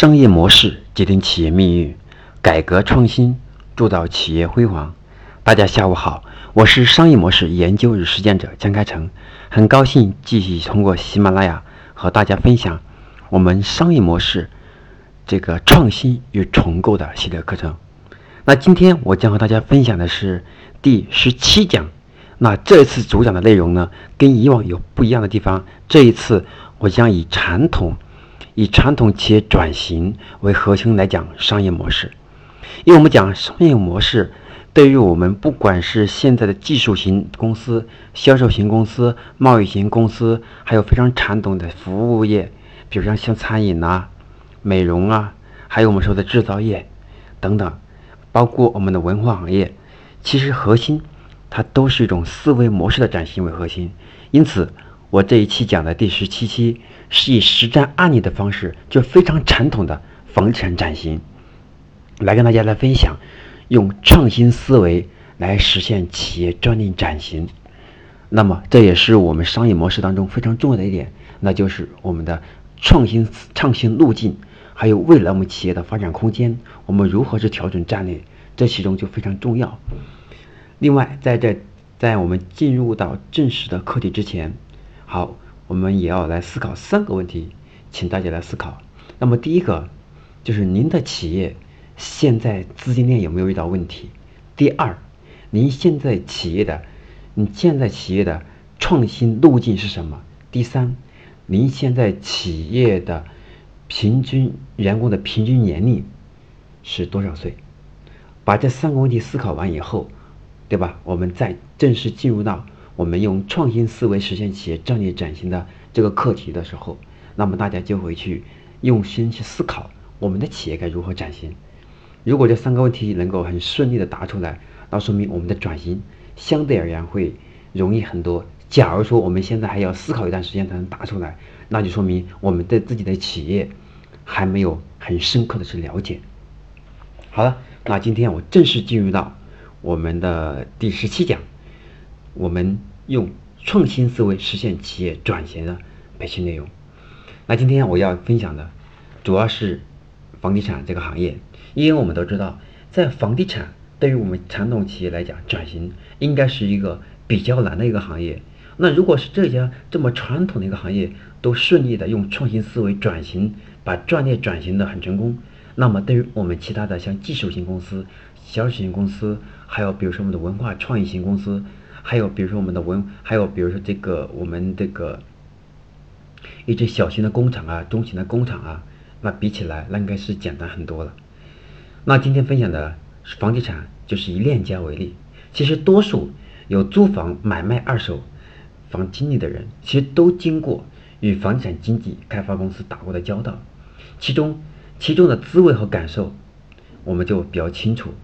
商业模式决定企业命运，改革创新铸造企业辉煌。大家下午好，我是商业模式研究与实践者江开成，很高兴继续通过喜马拉雅和大家分享我们商业模式这个创新与重构的系列课程。那今天我将和大家分享的是第十七讲。那这次主讲的内容呢，跟以往有不一样的地方。这一次我将以传统。以传统企业转型为核心来讲商业模式，因为我们讲商业模式，对于我们不管是现在的技术型公司、销售型公司、贸易型公司，还有非常传统的服务业，比如像像餐饮啊、美容啊，还有我们说的制造业等等，包括我们的文化行业，其实核心它都是一种思维模式的转型为核心。因此，我这一期讲的第十七期。是以实战案例的方式，就非常传统的房产转型，来跟大家来分享，用创新思维来实现企业专利转型。那么，这也是我们商业模式当中非常重要的一点，那就是我们的创新创新路径，还有未来我们企业的发展空间，我们如何去调整战略，这其中就非常重要。另外，在这在我们进入到正式的课题之前，好。我们也要来思考三个问题，请大家来思考。那么第一个就是您的企业现在资金链有没有遇到问题？第二，您现在企业的你现在企业的创新路径是什么？第三，您现在企业的平均员工的平均年龄是多少岁？把这三个问题思考完以后，对吧？我们再正式进入到。我们用创新思维实现企业战略转型的这个课题的时候，那么大家就会去用心去思考我们的企业该如何转型。如果这三个问题能够很顺利的答出来，那说明我们的转型相对而言会容易很多。假如说我们现在还要思考一段时间才能答出来，那就说明我们对自己的企业还没有很深刻的去了解。好了，那今天我正式进入到我们的第十七讲，我们。用创新思维实现企业转型的培训内容。那今天我要分享的主要是房地产这个行业，因为我们都知道，在房地产对于我们传统企业来讲，转型应该是一个比较难的一个行业。那如果是这家这么传统的一个行业都顺利的用创新思维转型，把战略转型的很成功，那么对于我们其他的像技术型公司、销售型公司，还有比如说我们的文化创意型公司。还有比如说我们的文，还有比如说这个我们这个一些小型的工厂啊、中型的工厂啊，那比起来那应该是简单很多了。那今天分享的房地产就是以链家为例，其实多数有租房买卖二手房经历的人，其实都经过与房地产经纪开发公司打过的交道，其中其中的滋味和感受，我们就比较清楚。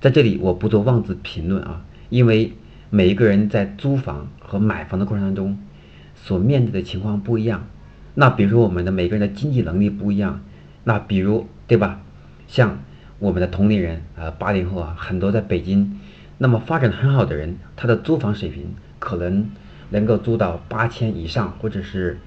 在这里我不做妄自评论啊，因为。每一个人在租房和买房的过程当中，所面对的情况不一样。那比如说我们的每个人的经济能力不一样。那比如对吧？像我们的同龄人啊，八零后啊，很多在北京，那么发展很好的人，他的租房水平可能能够租到八千以上，或者是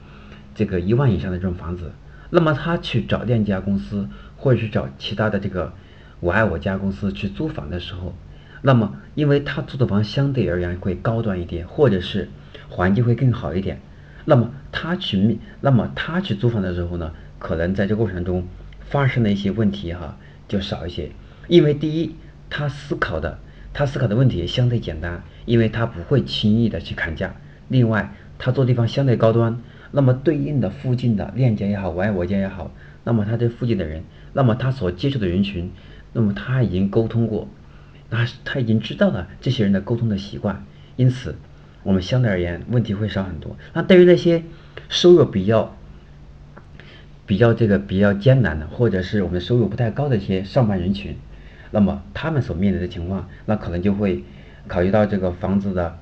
这个一万以上的这种房子。那么他去找链家公司，或者是找其他的这个我爱我家公司去租房的时候。那么，因为他租的房相对而言会高端一点，或者是环境会更好一点，那么他去面，那么他去租房的时候呢，可能在这过程中发生的一些问题哈就少一些。因为第一，他思考的他思考的问题相对简单，因为他不会轻易的去砍价。另外，他做地方相对高端，那么对应的附近的链家也好，我爱我家也好，那么他这附近的人，那么他所接触的人群，那么他已经沟通过。那他已经知道了这些人的沟通的习惯，因此我们相对而言问题会少很多。那对于那些收入比较比较这个比较艰难的，或者是我们收入不太高的一些上班人群，那么他们所面临的情况，那可能就会考虑到这个房子的，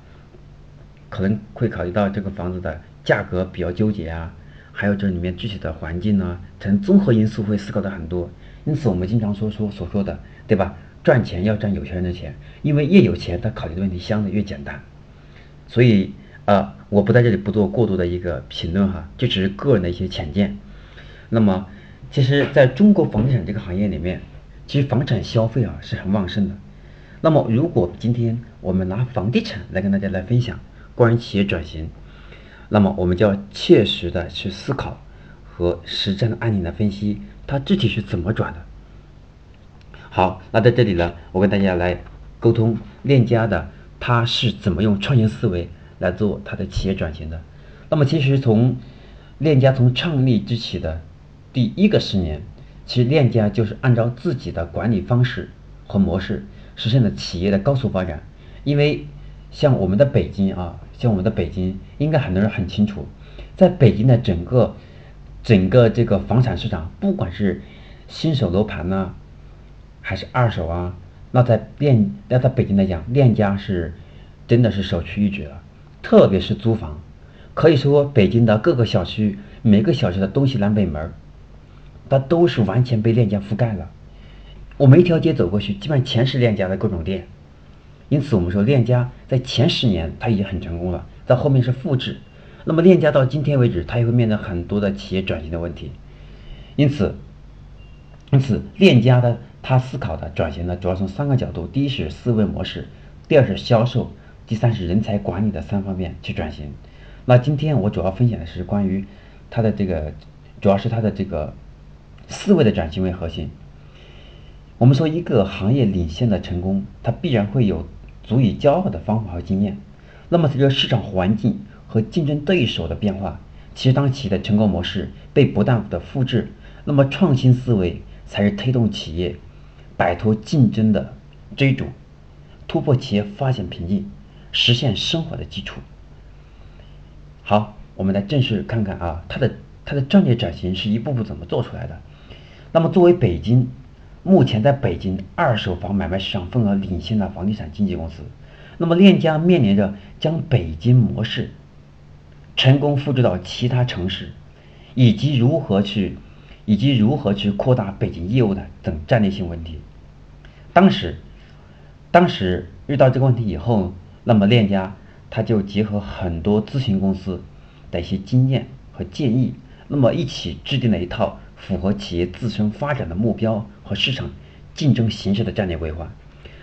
可能会考虑到这个房子的价格比较纠结啊，还有这里面具体的环境呢，从综合因素会思考的很多。因此我们经常说说所说的，对吧？赚钱要赚有钱人的钱，因为越有钱，他考虑的问题相对越简单。所以，呃，我不在这里不做过多的一个评论哈，就只是个人的一些浅见。那么，其实在中国房地产这个行业里面，其实房产消费啊是很旺盛的。那么，如果今天我们拿房地产来跟大家来分享关于企业转型，那么我们就要切实的去思考和实战的案例来分析它具体是怎么转的。好，那在这里呢，我跟大家来沟通链家的他是怎么用创新思维来做他的企业转型的。那么，其实从链家从创立之起的。第一个十年，其实链家就是按照自己的管理方式和模式实现了企业的高速发展。因为像我们的北京啊，像我们的北京，应该很多人很清楚，在北京的整个整个这个房产市场，不管是新手楼盘呢，还是二手啊，那在链那在北京来讲，链家是真的是首屈一指了。特别是租房，可以说北京的各个小区，每个小区的东西南北门。它都是完全被链家覆盖了。我们一条街走过去，基本上全是链家的各种店。因此，我们说链家在前十年它已经很成功了，在后面是复制。那么链家到今天为止，它也会面临很多的企业转型的问题。因此，因此链家的他思考的转型呢，主要从三个角度：第一是思维模式，第二是销售，第三是人才管理的三方面去转型。那今天我主要分享的是关于他的这个，主要是他的这个。思维的转型为核心。我们说，一个行业领先的成功，它必然会有足以骄傲的方法和经验。那么，随着市场环境和竞争对手的变化，其实当企业的成功模式被不断的复制，那么创新思维才是推动企业摆脱竞争的追逐，突破企业发展瓶颈，实现生活的基础。好，我们来正式看看啊，它的它的战略转型是一步步怎么做出来的。那么，作为北京目前在北京二手房买卖市场份额领先的房地产经纪公司，那么链家面临着将北京模式成功复制到其他城市，以及如何去以及如何去扩大北京业务的等战略性问题。当时，当时遇到这个问题以后，那么链家他就结合很多咨询公司的一些经验和建议，那么一起制定了一套。符合企业自身发展的目标和市场竞争形势的战略规划，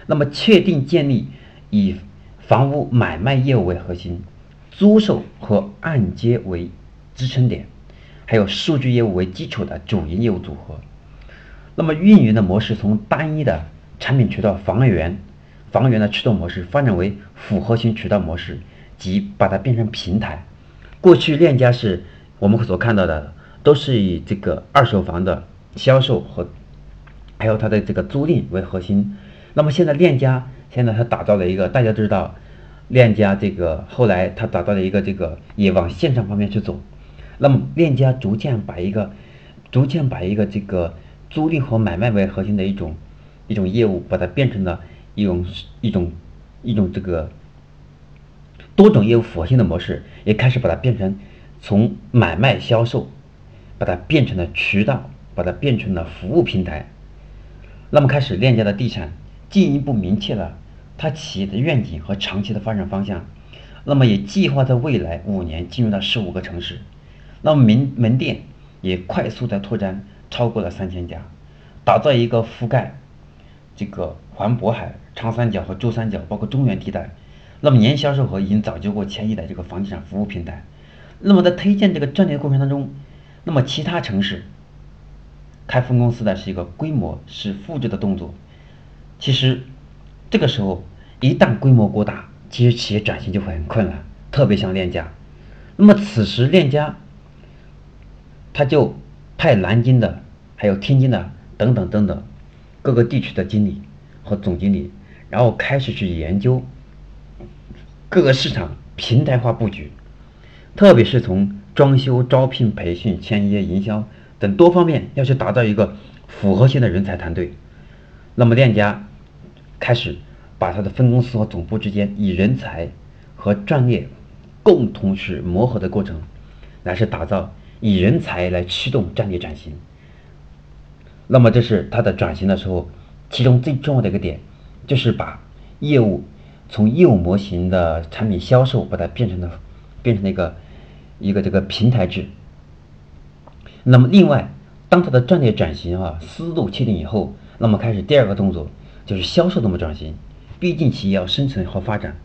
那么确定建立以房屋买卖业务为核心，租售和按揭为支撑点，还有数据业务为基础的主营业务组合。那么运营的模式从单一的产品渠道房源、房源的驱动模式发展为复合型渠道模式，即把它变成平台。过去链家是我们所看到的。都是以这个二手房的销售和还有它的这个租赁为核心。那么现在链家现在它打造了一个，大家知道，链家这个后来它打造了一个这个也往线上方面去走。那么链家逐渐把一个逐渐把一个这个租赁和买卖为核心的一种一种业务，把它变成了一种一种一种这个多种业务复合性的模式，也开始把它变成从买卖销售。把它变成了渠道，把它变成了服务平台。那么开始链家的地产进一步明确了它企业的愿景和长期的发展方向。那么也计划在未来五年进入到十五个城市。那么门门店也快速的拓展，超过了三千家，打造一个覆盖这个环渤海、长三角和珠三角，包括中原地带。那么年销售额已经早就过千亿的这个房地产服务平台。那么在推荐这个战略过程当中。那么其他城市开分公司的是一个规模是复制的动作，其实这个时候一旦规模过大，其实企业转型就会很困难，特别像链家。那么此时链家他就派南京的、还有天津的等等等等各个地区的经理和总经理，然后开始去研究各个市场平台化布局，特别是从。装修、招聘、培训、签约、营销等多方面要去打造一个复合性的人才团队。那么链家开始把它的分公司和总部之间以人才和专业共同去磨合的过程，来是打造以人才来驱动战略转型。那么这是它的转型的时候，其中最重要的一个点，就是把业务从业务模型的产品销售，把它变成了变成了一个。一个这个平台制，那么另外当它的战略转型啊思路确定以后，那么开始第二个动作就是销售怎么转型。毕竟企业要生存和发展，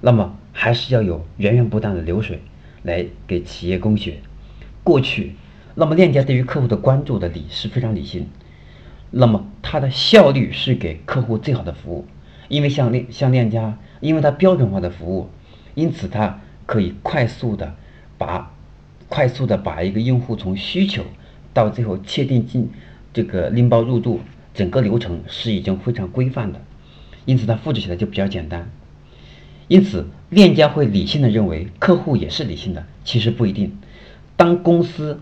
那么还是要有源源不断的流水来给企业供血。过去，那么链家对于客户的关注的理是非常理性，那么它的效率是给客户最好的服务。因为像链像链家，因为它标准化的服务，因此它可以快速的把快速的把一个用户从需求到最后确定进这个拎包入住整个流程是已经非常规范的，因此它复制起来就比较简单。因此链家会理性的认为客户也是理性的，其实不一定。当公司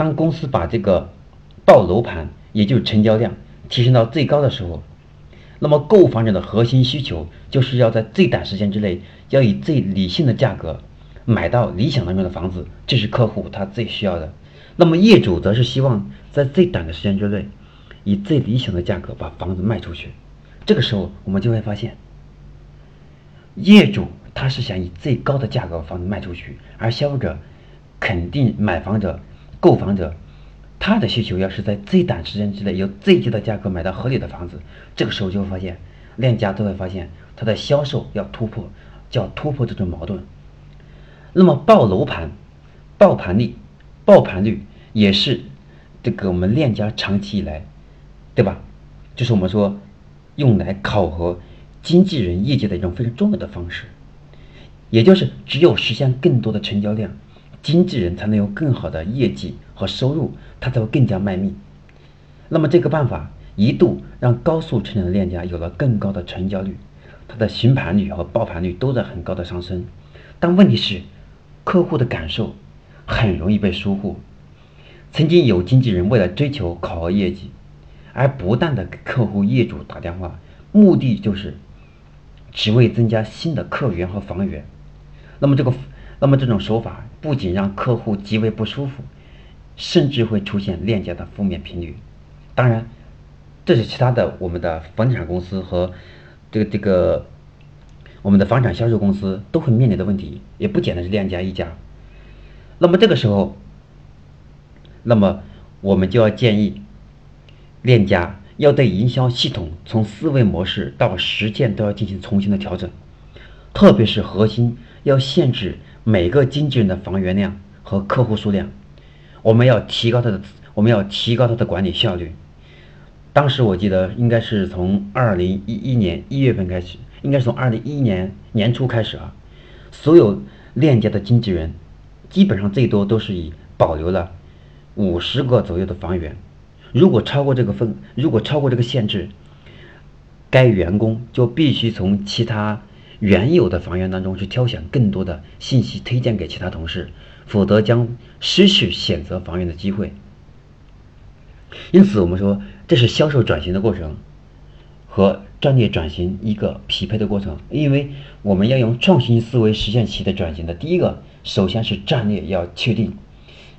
当公司把这个报楼盘，也就是成交量提升到最高的时候，那么购房者的核心需求就是要在最短时间之内，要以最理性的价格买到理想当中的房子，这是客户他最需要的。那么业主则是希望在最短的时间之内，以最理想的价格把房子卖出去。这个时候我们就会发现，业主他是想以最高的价格房子卖出去，而消费者肯定买房者、购房者。他的需求要是在最短时间之内，有最低的价格买到合理的房子，这个时候就会发现，链家都会发现，它的销售要突破，叫突破这种矛盾。那么报楼盘、报盘率、报盘率也是这个我们链家长期以来，对吧？就是我们说用来考核经纪人业绩的一种非常重要的方式，也就是只有实现更多的成交量。经纪人才能有更好的业绩和收入，他才会更加卖命。那么这个办法一度让高速成长的链家有了更高的成交率，它的询盘率和爆盘率都在很高的上升。但问题是，客户的感受很容易被疏忽。曾经有经纪人为了追求考核业绩，而不断的给客户业主打电话，目的就是只为增加新的客源和房源。那么这个。那么这种手法不仅让客户极为不舒服，甚至会出现链家的负面频率。当然，这是其他的我们的房地产公司和这个这个我们的房产销售公司都会面临的问题，也不简单是链家一家。那么这个时候，那么我们就要建议链家要对营销系统从思维模式到实践都要进行重新的调整，特别是核心要限制。每个经纪人的房源量和客户数量，我们要提高他的，我们要提高他的管理效率。当时我记得应该是从二零一一年一月份开始，应该是从二零一一年年初开始啊，所有链家的经纪人基本上最多都是以保留了五十个左右的房源，如果超过这个分，如果超过这个限制，该员工就必须从其他。原有的房源当中去挑选更多的信息推荐给其他同事，否则将失去选择房源的机会。因此，我们说这是销售转型的过程和战略转型一个匹配的过程。因为我们要用创新思维实现企业的转型的第一个，首先是战略要确定。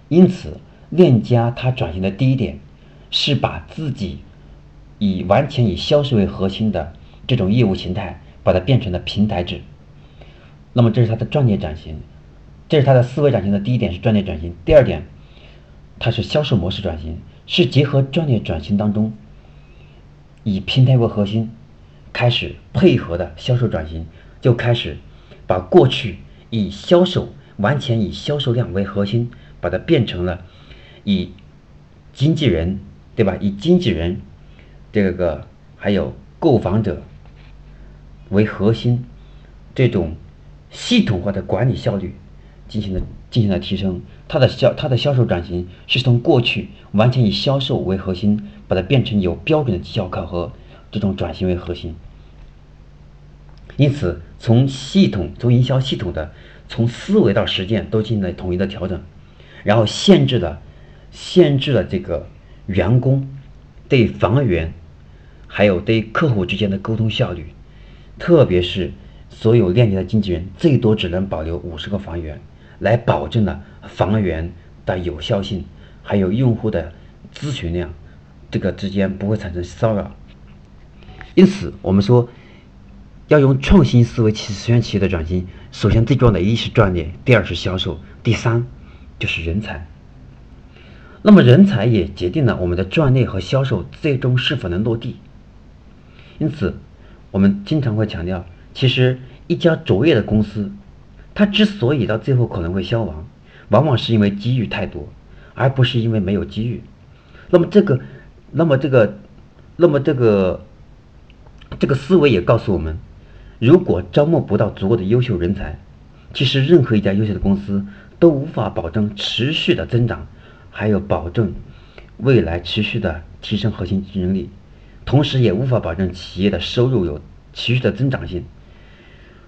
因此，链家它转型的第一点是把自己以完全以销售为核心的这种业务形态。把它变成了平台制，那么这是它的战略转型，这是它的思维转型的第一点是战略转型。第二点，它是销售模式转型，是结合战略转型当中以平台为核心开始配合的销售转型，就开始把过去以销售完全以销售量为核心，把它变成了以经纪人对吧？以经纪人这个还有购房者。为核心，这种系统化的管理效率进行了进行了提升。它的销它的销售转型是从过去完全以销售为核心，把它变成有标准的绩效考核这种转型为核心。因此，从系统从营销系统的从思维到实践都进行了统一的调整，然后限制了限制了这个员工对房源还有对客户之间的沟通效率。特别是所有链接的经纪人，最多只能保留五十个房源，来保证了房源的有效性，还有用户的咨询量，这个之间不会产生骚扰。因此，我们说要用创新思维去实现企业的转型。首先，最重要的一是专业，第二是销售，第三就是人才。那么人才也决定了我们的专利和销售最终是否能落地。因此，我们经常会强调，其实一家卓越的公司，它之所以到最后可能会消亡，往往是因为机遇太多，而不是因为没有机遇。那么这个，那么这个，那么这个，这个思维也告诉我们，如果招募不到足够的优秀人才，其实任何一家优秀的公司都无法保证持续的增长，还有保证未来持续的提升核心竞争力。同时也无法保证企业的收入有持续的增长性。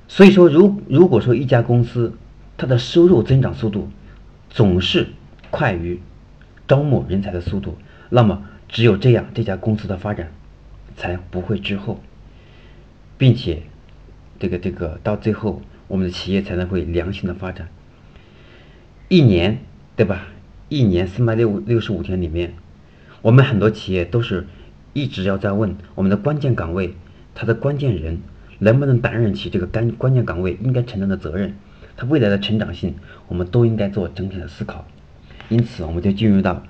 所以说，如如果说一家公司它的收入增长速度总是快于招募人才的速度，那么只有这样，这家公司的发展才不会滞后，并且这个这个到最后，我们的企业才能会良性的发展。一年对吧？一年三百六六十五天里面，我们很多企业都是。一直要在问我们的关键岗位，他的关键人能不能担任起这个关关键岗位应该承担的责任，他未来的成长性，我们都应该做整体的思考。因此，我们就进入到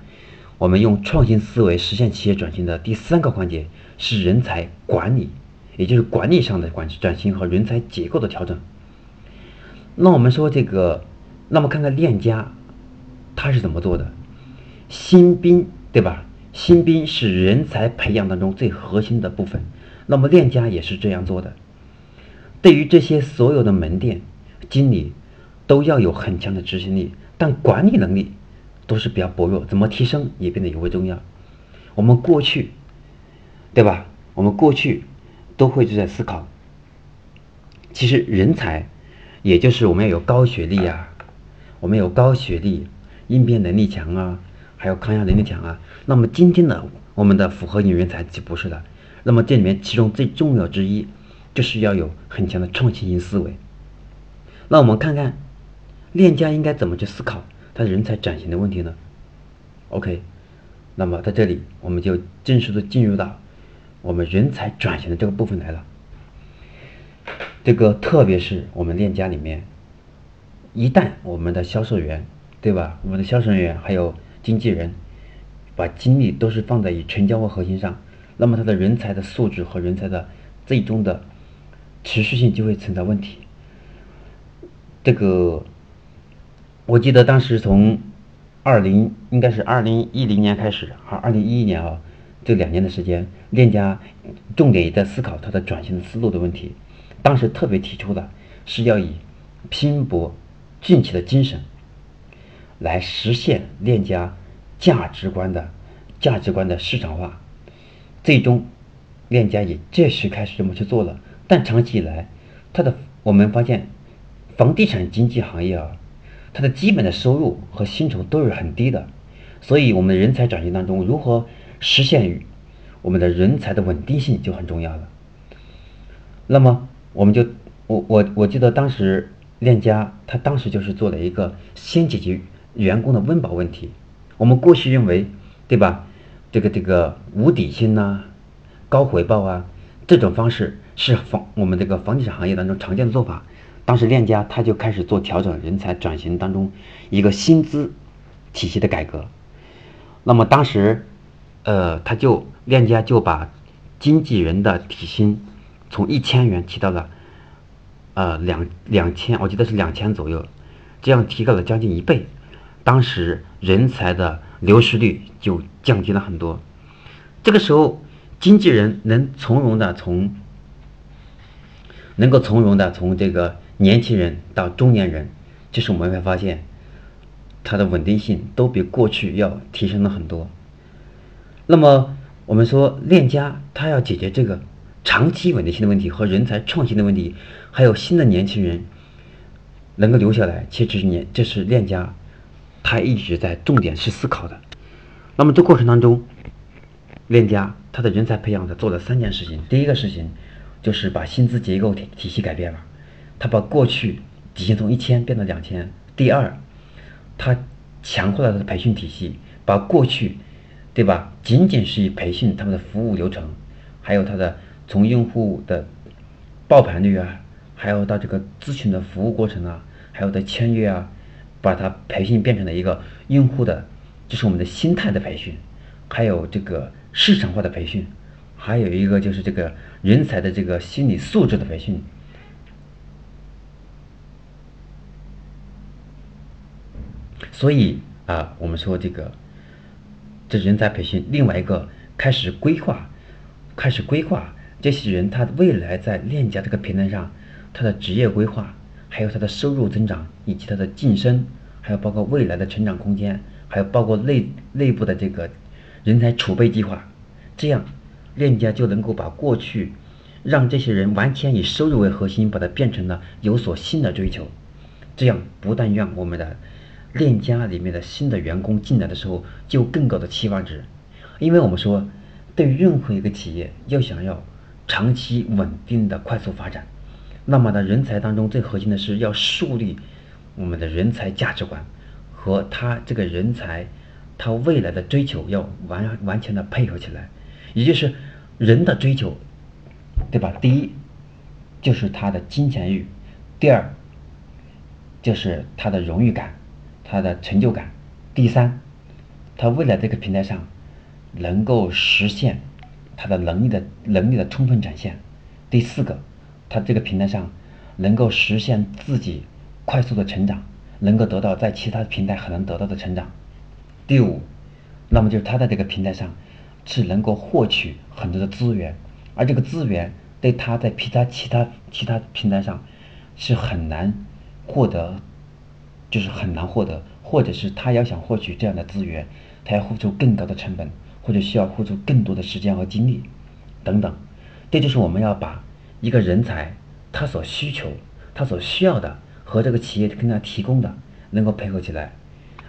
我们用创新思维实现企业转型的第三个环节，是人才管理，也就是管理上的管转型和人才结构的调整。那我们说这个，那么看看链家，他是怎么做的？新兵，对吧？新兵是人才培养当中最核心的部分，那么链家也是这样做的。对于这些所有的门店经理，都要有很强的执行力，但管理能力都是比较薄弱，怎么提升也变得尤为重要。我们过去，对吧？我们过去都会就在思考，其实人才，也就是我们要有高学历啊，我们有高学历，应变能力强啊。还有抗压能力强啊，那么今天呢，我们的复合型人才就不是的。那么这里面其中最重要之一，就是要有很强的创新型思维。那我们看看链家应该怎么去思考它的人才转型的问题呢？OK，那么在这里我们就正式的进入到我们人才转型的这个部分来了。这个特别是我们链家里面，一旦我们的销售员，对吧？我们的销售人员还有经纪人把精力都是放在以成交为核心上，那么他的人才的素质和人才的最终的持续性就会存在问题。这个我记得当时从二零应该是二零一零年开始，和二零一一年啊这两年的时间，链家重点也在思考它的转型的思路的问题。当时特别提出的是要以拼搏进取的精神。来实现链家价值观的价值观的市场化，最终链家也这时开始这么去做了。但长期以来，它的我们发现，房地产经纪行业啊，它的基本的收入和薪酬都是很低的。所以，我们人才转型当中，如何实现我们的人才的稳定性就很重要了。那么，我们就我我我记得当时链家，他当时就是做了一个先解决。员工的温饱问题，我们过去认为，对吧？这个这个无底薪呐，高回报啊，这种方式是房我们这个房地产行业当中常见的做法。当时链家他就开始做调整，人才转型当中一个薪资体系的改革。那么当时，呃，他就链家就把经纪人的底薪从一千元提到了呃两两千，我记得是两千左右，这样提高了将近一倍。当时人才的流失率就降低了很多，这个时候经纪人能从容的从，能够从容的从这个年轻人到中年人，就是我们会发现，它的稳定性都比过去要提升了很多。那么我们说链家他要解决这个长期稳定性的问题和人才创新的问题，还有新的年轻人能够留下来，其实年这是链家。他一直在重点去思考的，那么这过程当中，链家他的人才培养的做了三件事情。第一个事情就是把薪资结构体体系改变了，他把过去底薪从一千变到两千。第二，他强化了他的培训体系，把过去，对吧？仅仅是以培训他们的服务流程，还有他的从用户的爆盘率啊，还有到这个咨询的服务过程啊，还有的签约啊。把它培训变成了一个用户的就是我们的心态的培训，还有这个市场化的培训，还有一个就是这个人才的这个心理素质的培训。所以啊，我们说这个这人才培训，另外一个开始规划，开始规划这些人他未来在链家这个平台上，他的职业规划，还有他的收入增长，以及他的晋升，还有包括未来的成长空间，还有包括内内部的这个人才储备计划，这样链家就能够把过去让这些人完全以收入为核心，把它变成了有所新的追求，这样不但让我们的链家里面的新的员工进来的时候就更高的期望值，因为我们说，对于任何一个企业要想要长期稳定的快速发展，那么呢，人才当中最核心的是要树立我们的人才价值观和他这个人才他未来的追求要完完全的配合起来，也就是人的追求，对吧？第一就是他的金钱欲，第二就是他的荣誉感。他的成就感，第三，他未来这个平台上能够实现他的能力的能力的充分展现，第四个，他这个平台上能够实现自己快速的成长，能够得到在其他平台很难得到的成长，第五，那么就是他在这个平台上是能够获取很多的资源，而这个资源对他在其他其他其他平台上是很难获得。就是很难获得，或者是他要想获取这样的资源，他要付出更高的成本，或者需要付出更多的时间和精力，等等。这就是我们要把一个人才他所需求、他所需要的和这个企业跟他提供的能够配合起来，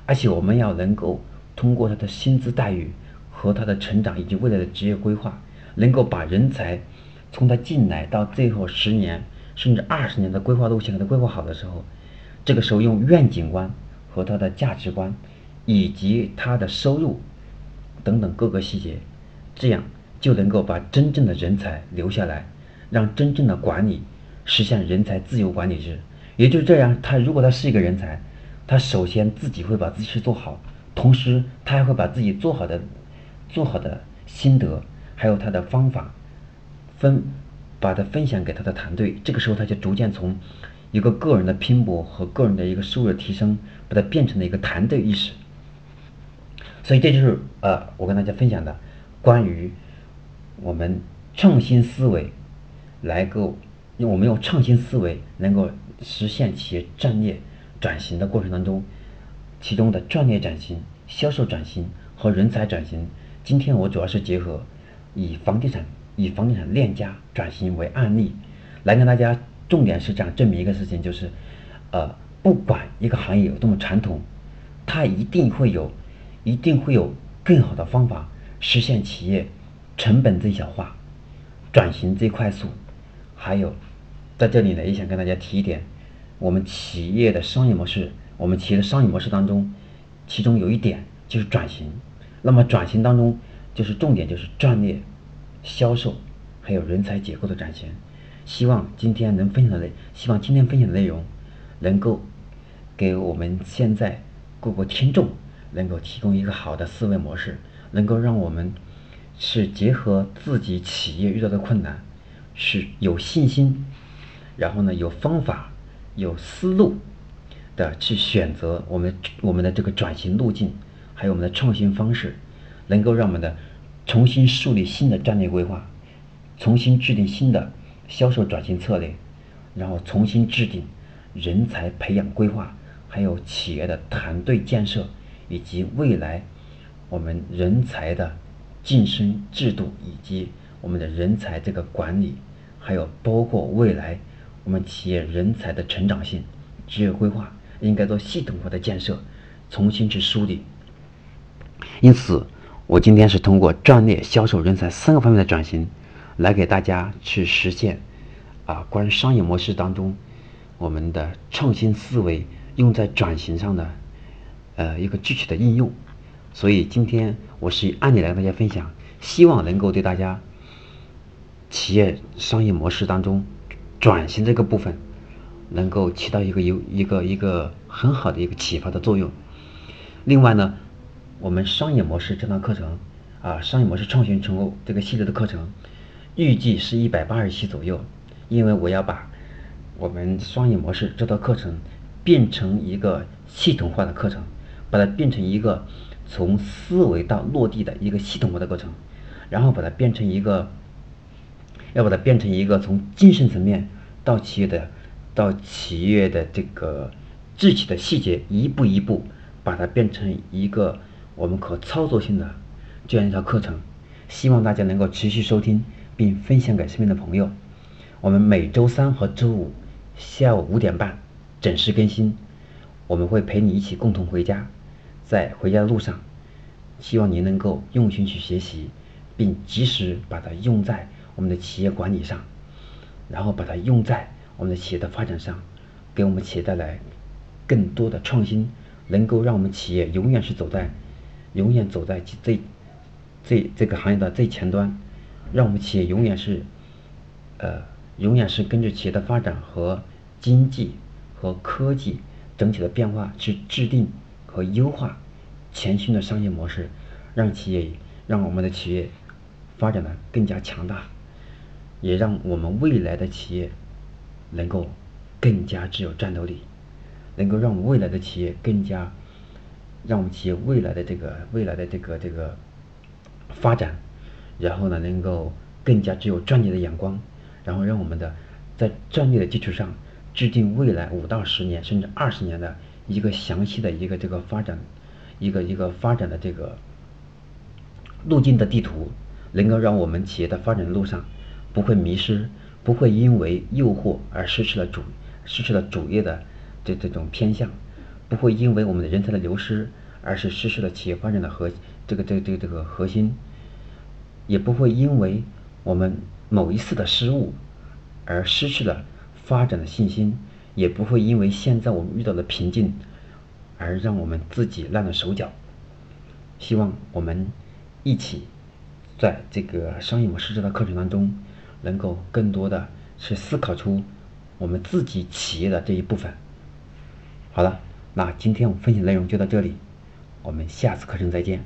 而且我们要能够通过他的薪资待遇和他的成长以及未来的职业规划，能够把人才从他进来到最后十年甚至二十年的规划路线给他规划好的时候。这个时候用愿景观和他的价值观，以及他的收入等等各个细节，这样就能够把真正的人才留下来，让真正的管理实现人才自由管理制。也就是这样，他如果他是一个人才，他首先自己会把自己事做好，同时他还会把自己做好的做好的心得，还有他的方法分，把它分享给他的团队。这个时候他就逐渐从。一个个人的拼搏和个人的一个收入提升，把它变成了一个团队意识。所以这就是呃，我跟大家分享的关于我们创新思维来够，用我们用创新思维能够实现企业战略转型的过程当中，其中的战略转型、销售转型和人才转型。今天我主要是结合以房地产、以房地产链家转型为案例，来跟大家。重点是这样证明一个事情，就是，呃，不管一个行业有多么传统，它一定会有，一定会有更好的方法实现企业成本最小化、转型最快速。还有，在这里呢，也想跟大家提一点，我们企业的商业模式，我们企业的商业模式当中，其中有一点就是转型。那么转型当中，就是重点就是战略、销售，还有人才结构的转型。希望今天能分享的内，希望今天分享的内容，能够给我们现在各个听众能够提供一个好的思维模式，能够让我们是结合自己企业遇到的困难，是有信心，然后呢有方法、有思路的去选择我们我们的这个转型路径，还有我们的创新方式，能够让我们的重新树立新的战略规划，重新制定新的。销售转型策略，然后重新制定人才培养规划，还有企业的团队建设，以及未来我们人才的晋升制度，以及我们的人才这个管理，还有包括未来我们企业人才的成长性职业规划，应该做系统化的建设，重新去梳理。因此，我今天是通过战略、销售、人才三个方面的转型。来给大家去实现啊，关于商业模式当中我们的创新思维用在转型上的呃一个具体的应用。所以今天我是以案例来跟大家分享，希望能够对大家企业商业模式当中转型这个部分能够起到一个有一个一个很好的一个启发的作用。另外呢，我们商业模式这堂课程啊，商业模式创新成功这个系列的课程，预计是一百八十期左右，因为我要把我们商业模式这套课程变成一个系统化的课程，把它变成一个从思维到落地的一个系统化的过程，然后把它变成一个，要把它变成一个从精神层面到企业的到企业的这个具体的细节，一步一步把它变成一个我们可操作性的这样一套课程。希望大家能够持续收听并分享给身边的朋友。我们每周三和周五。下午五点半准时更新，我们会陪你一起共同回家，在回家的路上，希望您能够用心去学习，并及时把它用在我们的企业管理上，然后把它用在我们的企业的发展上，给我们企业带来更多的创新，能够让我们企业永远是走在，永远走在最最这个行业的最前端，让我们企业永远是，呃。永远是根据企业的发展和经济和科技整体的变化去制定和优化全新的商业模式，让企业让我们的企业发展的更加强大，也让我们未来的企业能够更加具有战斗力，能够让我们未来的企业更加让我们企业未来的这个未来的这个这个发展，然后呢能够更加具有专业的眼光。然后让我们的在战略的基础上制定未来五到十年甚至二十年的一个详细的一个这个发展，一个一个发展的这个路径的地图，能够让我们企业的发展路上不会迷失，不会因为诱惑而失去了主失去了主业的这这种偏向，不会因为我们的人才的流失而是失去了企业发展的核这个这个这个这个核心，也不会因为我们。某一次的失误，而失去了发展的信心，也不会因为现在我们遇到的瓶颈，而让我们自己烂了手脚。希望我们一起在这个商业模式这套课程当中，能够更多的去思考出我们自己企业的这一部分。好了，那今天我们分享内容就到这里，我们下次课程再见。